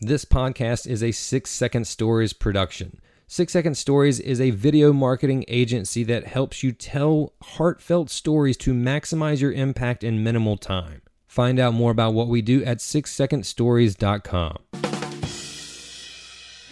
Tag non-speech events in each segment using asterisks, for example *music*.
This podcast is a Six Second Stories production. Six Second Stories is a video marketing agency that helps you tell heartfelt stories to maximize your impact in minimal time. Find out more about what we do at sixsecondstories.com.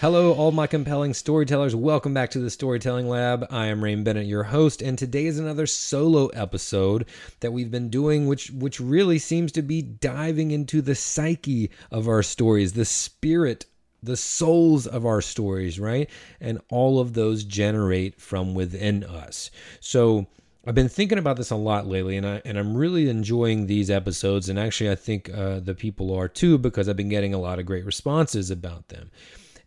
Hello, all my compelling storytellers. Welcome back to the Storytelling Lab. I am Rain Bennett, your host, and today is another solo episode that we've been doing, which which really seems to be diving into the psyche of our stories, the spirit, the souls of our stories, right? And all of those generate from within us. So I've been thinking about this a lot lately, and I and I'm really enjoying these episodes. And actually, I think uh, the people are too because I've been getting a lot of great responses about them.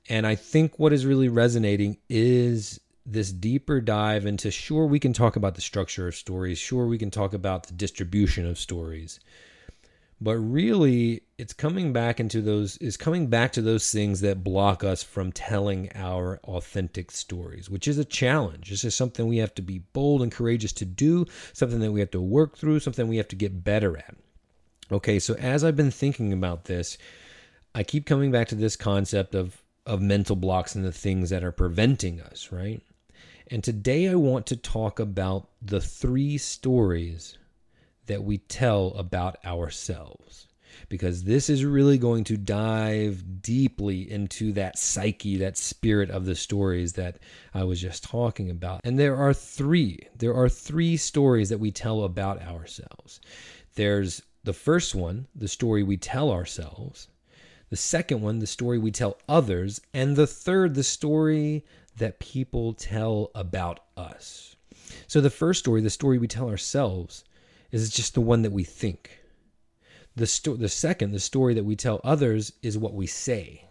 And I think what is really resonating is this deeper dive into sure, we can talk about the structure of stories, sure, we can talk about the distribution of stories. But really, it's coming back into those, is coming back to those things that block us from telling our authentic stories, which is a challenge. This is something we have to be bold and courageous to do, something that we have to work through, something we have to get better at. Okay, so as I've been thinking about this, I keep coming back to this concept of of mental blocks and the things that are preventing us, right? And today I want to talk about the three stories that we tell about ourselves. Because this is really going to dive deeply into that psyche, that spirit of the stories that I was just talking about. And there are three. There are three stories that we tell about ourselves. There's the first one, the story we tell ourselves. The second one, the story we tell others. And the third, the story that people tell about us. So the first story, the story we tell ourselves, is just the one that we think. The, sto- the second, the story that we tell others, is what we say,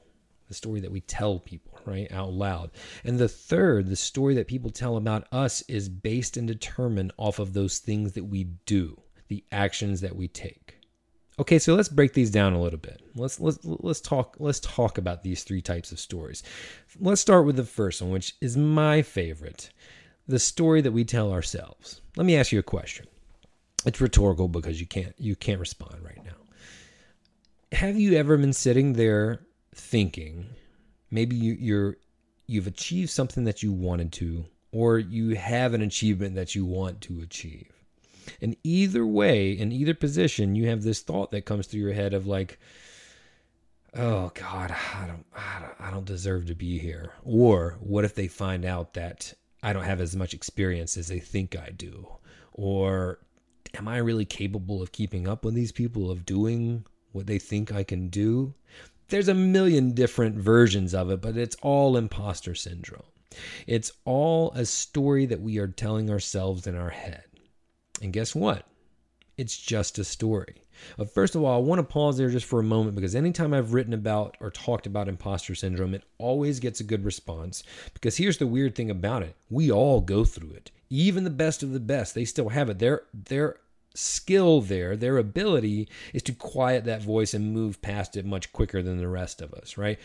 the story that we tell people, right, out loud. And the third, the story that people tell about us, is based and determined off of those things that we do, the actions that we take. Okay, so let's break these down a little bit. Let's let's let's talk let's talk about these three types of stories. Let's start with the first one, which is my favorite. The story that we tell ourselves. Let me ask you a question. It's rhetorical because you can't you can't respond right now. Have you ever been sitting there thinking, maybe you, you're you've achieved something that you wanted to, or you have an achievement that you want to achieve. And either way, in either position, you have this thought that comes through your head of like, oh God, I don't, I don't, I don't deserve to be here. Or what if they find out that I don't have as much experience as they think I do? Or am I really capable of keeping up with these people, of doing what they think I can do? There's a million different versions of it, but it's all imposter syndrome. It's all a story that we are telling ourselves in our head. And guess what? It's just a story. But first of all, I want to pause there just for a moment because anytime I've written about or talked about imposter syndrome, it always gets a good response. Because here's the weird thing about it we all go through it. Even the best of the best, they still have it. Their, their skill there, their ability is to quiet that voice and move past it much quicker than the rest of us, right?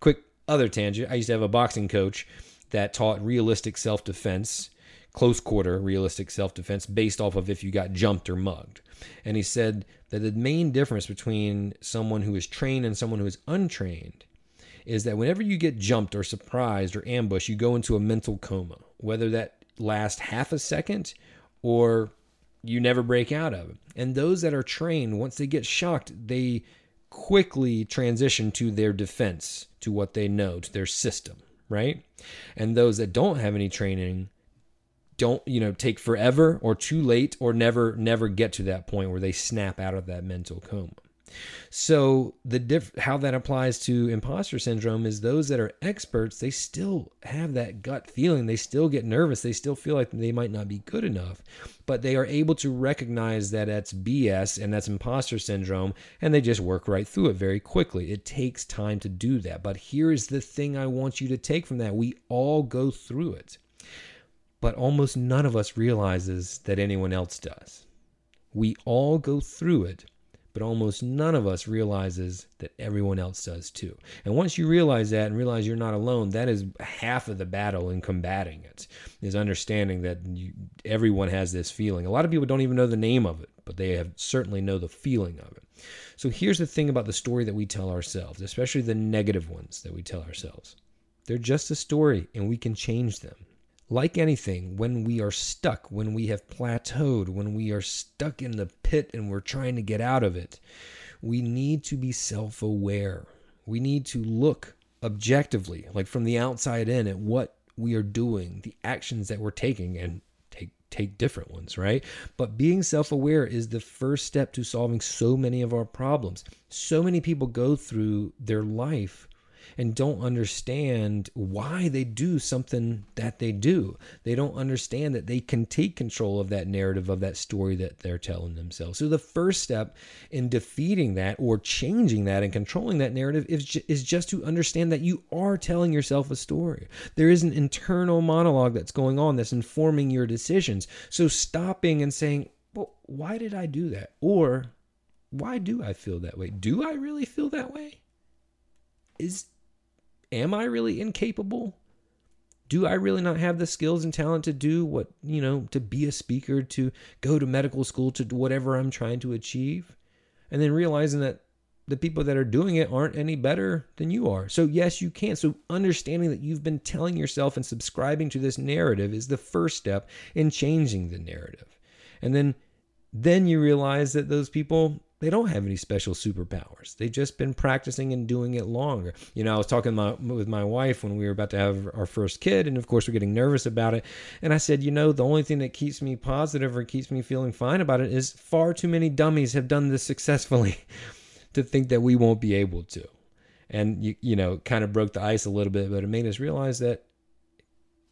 Quick other tangent I used to have a boxing coach that taught realistic self defense close quarter realistic self defense based off of if you got jumped or mugged. And he said that the main difference between someone who is trained and someone who is untrained is that whenever you get jumped or surprised or ambushed, you go into a mental coma, whether that lasts half a second or you never break out of it. And those that are trained, once they get shocked, they quickly transition to their defense, to what they know, to their system, right? And those that don't have any training, don't you know take forever or too late or never never get to that point where they snap out of that mental coma. So the diff- how that applies to imposter syndrome is those that are experts they still have that gut feeling. They still get nervous. They still feel like they might not be good enough but they are able to recognize that that's bs and that's imposter syndrome and they just work right through it very quickly. It takes time to do that. But here's the thing i want you to take from that. We all go through it but almost none of us realizes that anyone else does. We all go through it, but almost none of us realizes that everyone else does too. And once you realize that and realize you're not alone, that is half of the battle in combating it. Is understanding that you, everyone has this feeling. A lot of people don't even know the name of it, but they have certainly know the feeling of it. So here's the thing about the story that we tell ourselves, especially the negative ones that we tell ourselves. They're just a story and we can change them. Like anything, when we are stuck, when we have plateaued, when we are stuck in the pit and we're trying to get out of it, we need to be self aware. We need to look objectively, like from the outside in, at what we are doing, the actions that we're taking, and take take different ones, right? But being self-aware is the first step to solving so many of our problems. So many people go through their life and don't understand why they do something that they do. They don't understand that they can take control of that narrative, of that story that they're telling themselves. So the first step in defeating that or changing that and controlling that narrative is, is just to understand that you are telling yourself a story. There is an internal monologue that's going on that's informing your decisions. So stopping and saying, well, why did I do that? Or why do I feel that way? Do I really feel that way? Is am I really incapable? Do I really not have the skills and talent to do what, you know, to be a speaker, to go to medical school, to whatever I'm trying to achieve? And then realizing that the people that are doing it aren't any better than you are. So, yes, you can. So, understanding that you've been telling yourself and subscribing to this narrative is the first step in changing the narrative. And then then you realize that those people they don't have any special superpowers. They've just been practicing and doing it longer. You know, I was talking my, with my wife when we were about to have our first kid, and of course, we're getting nervous about it. And I said, you know, the only thing that keeps me positive or keeps me feeling fine about it is far too many dummies have done this successfully *laughs* to think that we won't be able to. And, you, you know, kind of broke the ice a little bit, but it made us realize that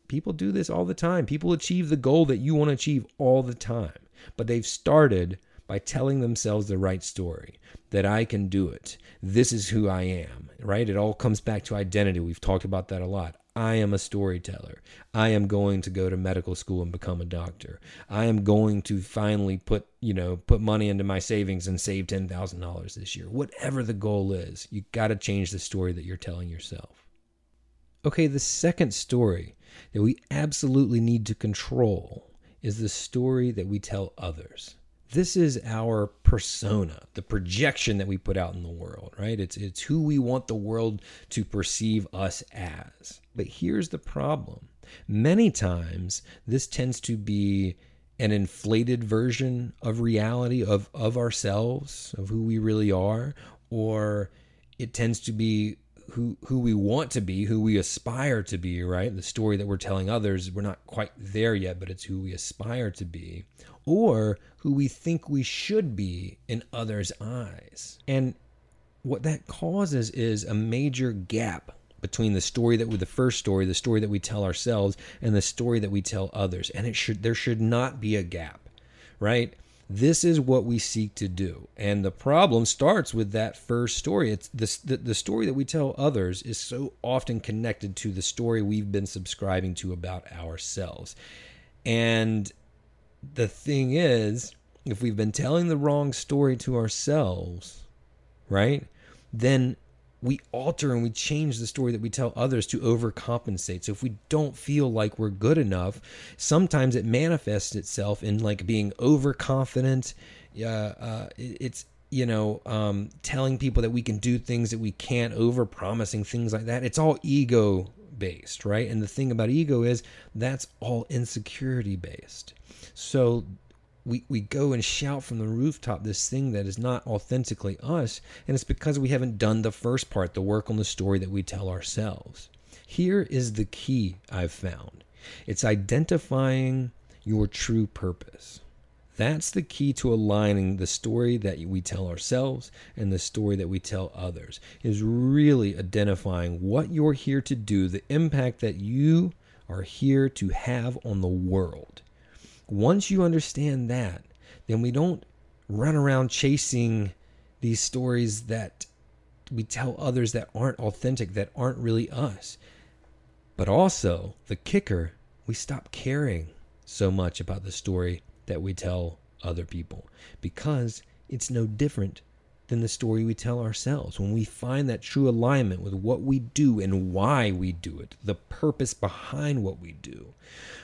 people do this all the time. People achieve the goal that you want to achieve all the time, but they've started by telling themselves the right story that I can do it. This is who I am, right? It all comes back to identity. We've talked about that a lot. I am a storyteller. I am going to go to medical school and become a doctor. I am going to finally put, you know, put money into my savings and save $10,000 this year. Whatever the goal is, you got to change the story that you're telling yourself. Okay, the second story that we absolutely need to control is the story that we tell others this is our persona, the projection that we put out in the world, right? It's it's who we want the world to perceive us as. But here's the problem. Many times this tends to be an inflated version of reality of of ourselves, of who we really are, or it tends to be who who we want to be, who we aspire to be, right? The story that we're telling others, we're not quite there yet, but it's who we aspire to be or who we think we should be in others' eyes. And what that causes is a major gap between the story that with the first story, the story that we tell ourselves, and the story that we tell others. And it should there should not be a gap, right? This is what we seek to do. And the problem starts with that first story. It's the, the, the story that we tell others is so often connected to the story we've been subscribing to about ourselves. And the thing is, if we've been telling the wrong story to ourselves, right, then we alter and we change the story that we tell others to overcompensate. So if we don't feel like we're good enough, sometimes it manifests itself in like being overconfident. Uh, uh, it's you know um, telling people that we can do things that we can't, over promising things like that. It's all ego based, right? And the thing about ego is that's all insecurity based. So we, we go and shout from the rooftop this thing that is not authentically us, and it's because we haven't done the first part, the work on the story that we tell ourselves. Here is the key I've found it's identifying your true purpose. That's the key to aligning the story that we tell ourselves and the story that we tell others, is really identifying what you're here to do, the impact that you are here to have on the world. Once you understand that, then we don't run around chasing these stories that we tell others that aren't authentic, that aren't really us. But also, the kicker, we stop caring so much about the story that we tell other people because it's no different than the story we tell ourselves. When we find that true alignment with what we do and why we do it, the purpose behind what we do,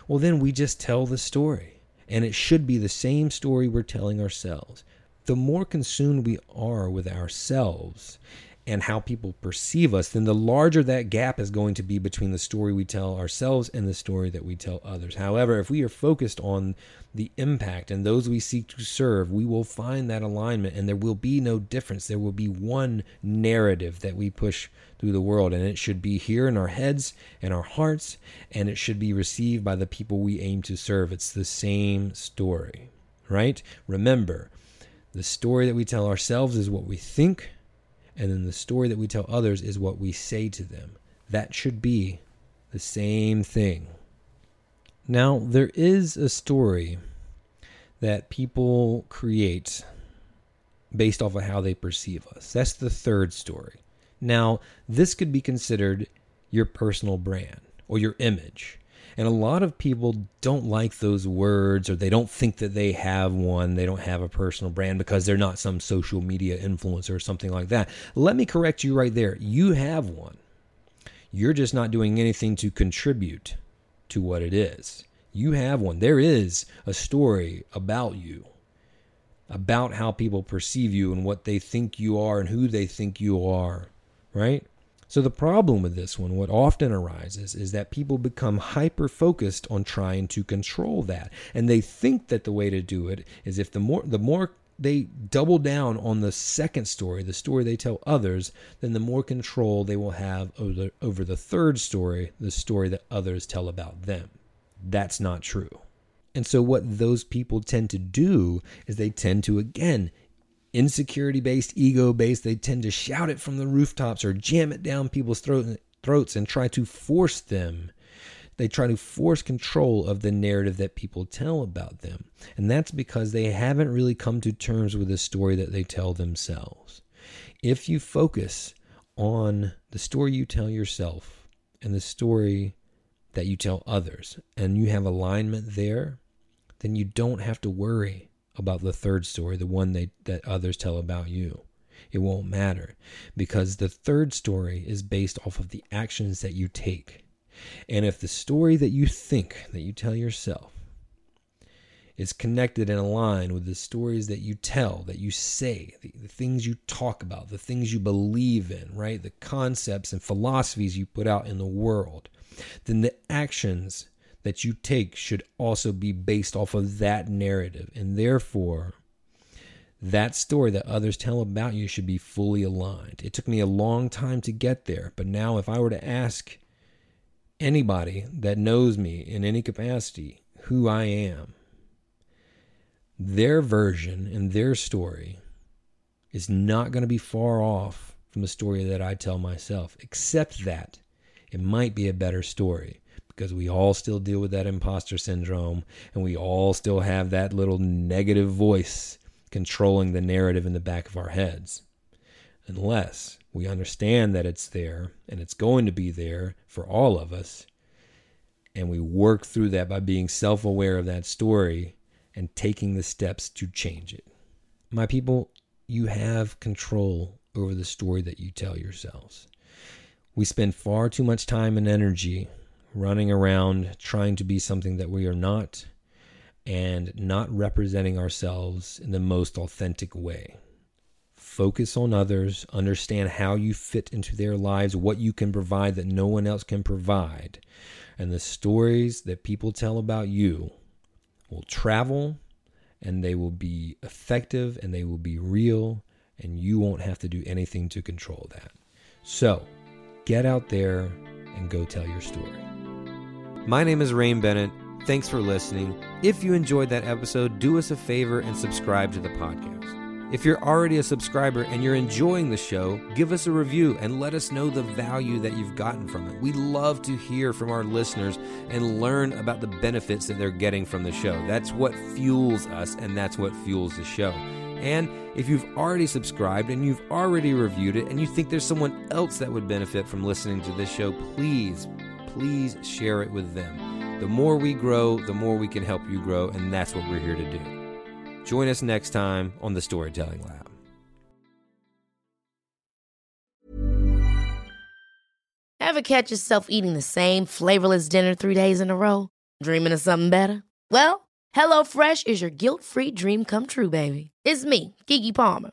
well, then we just tell the story. And it should be the same story we're telling ourselves. The more consumed we are with ourselves and how people perceive us, then the larger that gap is going to be between the story we tell ourselves and the story that we tell others. However, if we are focused on the impact and those we seek to serve, we will find that alignment and there will be no difference. There will be one narrative that we push through the world, and it should be here in our heads and our hearts, and it should be received by the people we aim to serve. It's the same story, right? Remember, the story that we tell ourselves is what we think and then the story that we tell others is what we say to them. That should be the same thing. Now, there is a story that people create based off of how they perceive us. That's the third story. Now, this could be considered your personal brand or your image. And a lot of people don't like those words or they don't think that they have one. They don't have a personal brand because they're not some social media influencer or something like that. Let me correct you right there. You have one. You're just not doing anything to contribute to what it is. You have one. There is a story about you, about how people perceive you and what they think you are and who they think you are, right? So, the problem with this one, what often arises, is that people become hyper focused on trying to control that. And they think that the way to do it is if the more, the more they double down on the second story, the story they tell others, then the more control they will have over the, over the third story, the story that others tell about them. That's not true. And so, what those people tend to do is they tend to, again, insecurity based, ego based. They tend to shout it from the rooftops or jam it down people's throat, throats and try to force them. They try to force control of the narrative that people tell about them. And that's because they haven't really come to terms with the story that they tell themselves. If you focus on the story you tell yourself and the story that you tell others, and you have alignment there, then you don't have to worry about the third story, the one they, that others tell about you. It won't matter because the third story is based off of the actions that you take. And if the story that you think, that you tell yourself, is connected and aligned with the stories that you tell, that you say, the, the, things you talk about, the things you believe in, right? The concepts and philosophies you put out in the world, then the actions that you take should also be based off of that narrative. And therefore, that story that others tell about you should be fully aligned. It took me a long time to get there, but now if I were to ask anybody that knows me in any capacity who I am, their version and their story is not going to be far off from the story that I tell myself, except that it might be a better story because we all still deal with that imposter syndrome and we all still have that little negative voice controlling the narrative in the back of our heads. Unless we understand that it's there and it's going to be there for all of us, and we work through that by being self aware of that story and taking the steps to change it. My people, you have control over the story that you tell yourselves. We spend far too much time and energy running around trying to be something that we are not and not representing ourselves in the most authentic way. Focus on others, understand how you fit into their lives, what you can provide that no one else can provide. And the stories that people tell about you will travel and they will be effective and they will be real, and you won't have to do anything to control that. So, get out there and go tell your story. My name is Rain Bennett. Thanks for listening. If you enjoyed that episode, do us a favor and subscribe to the podcast. If you're already a subscriber and you're enjoying the show, give us a review and let us know the value that you've gotten from it. We love to hear from our listeners and learn about the benefits that they're getting from the show. That's what fuels us and that's what fuels the show. And if you've already subscribed and you've already reviewed it and you think there's someone else that would benefit from listening to this show, please, please share it with them. The more we grow, the more we can help you grow, and that's what we're here to do. Join us next time on the Storytelling Lab. Ever catch yourself eating the same flavorless dinner three days in a row? Dreaming of something better? Well, HelloFresh is your guilt free dream come true, baby. It's me, Keke Palmer.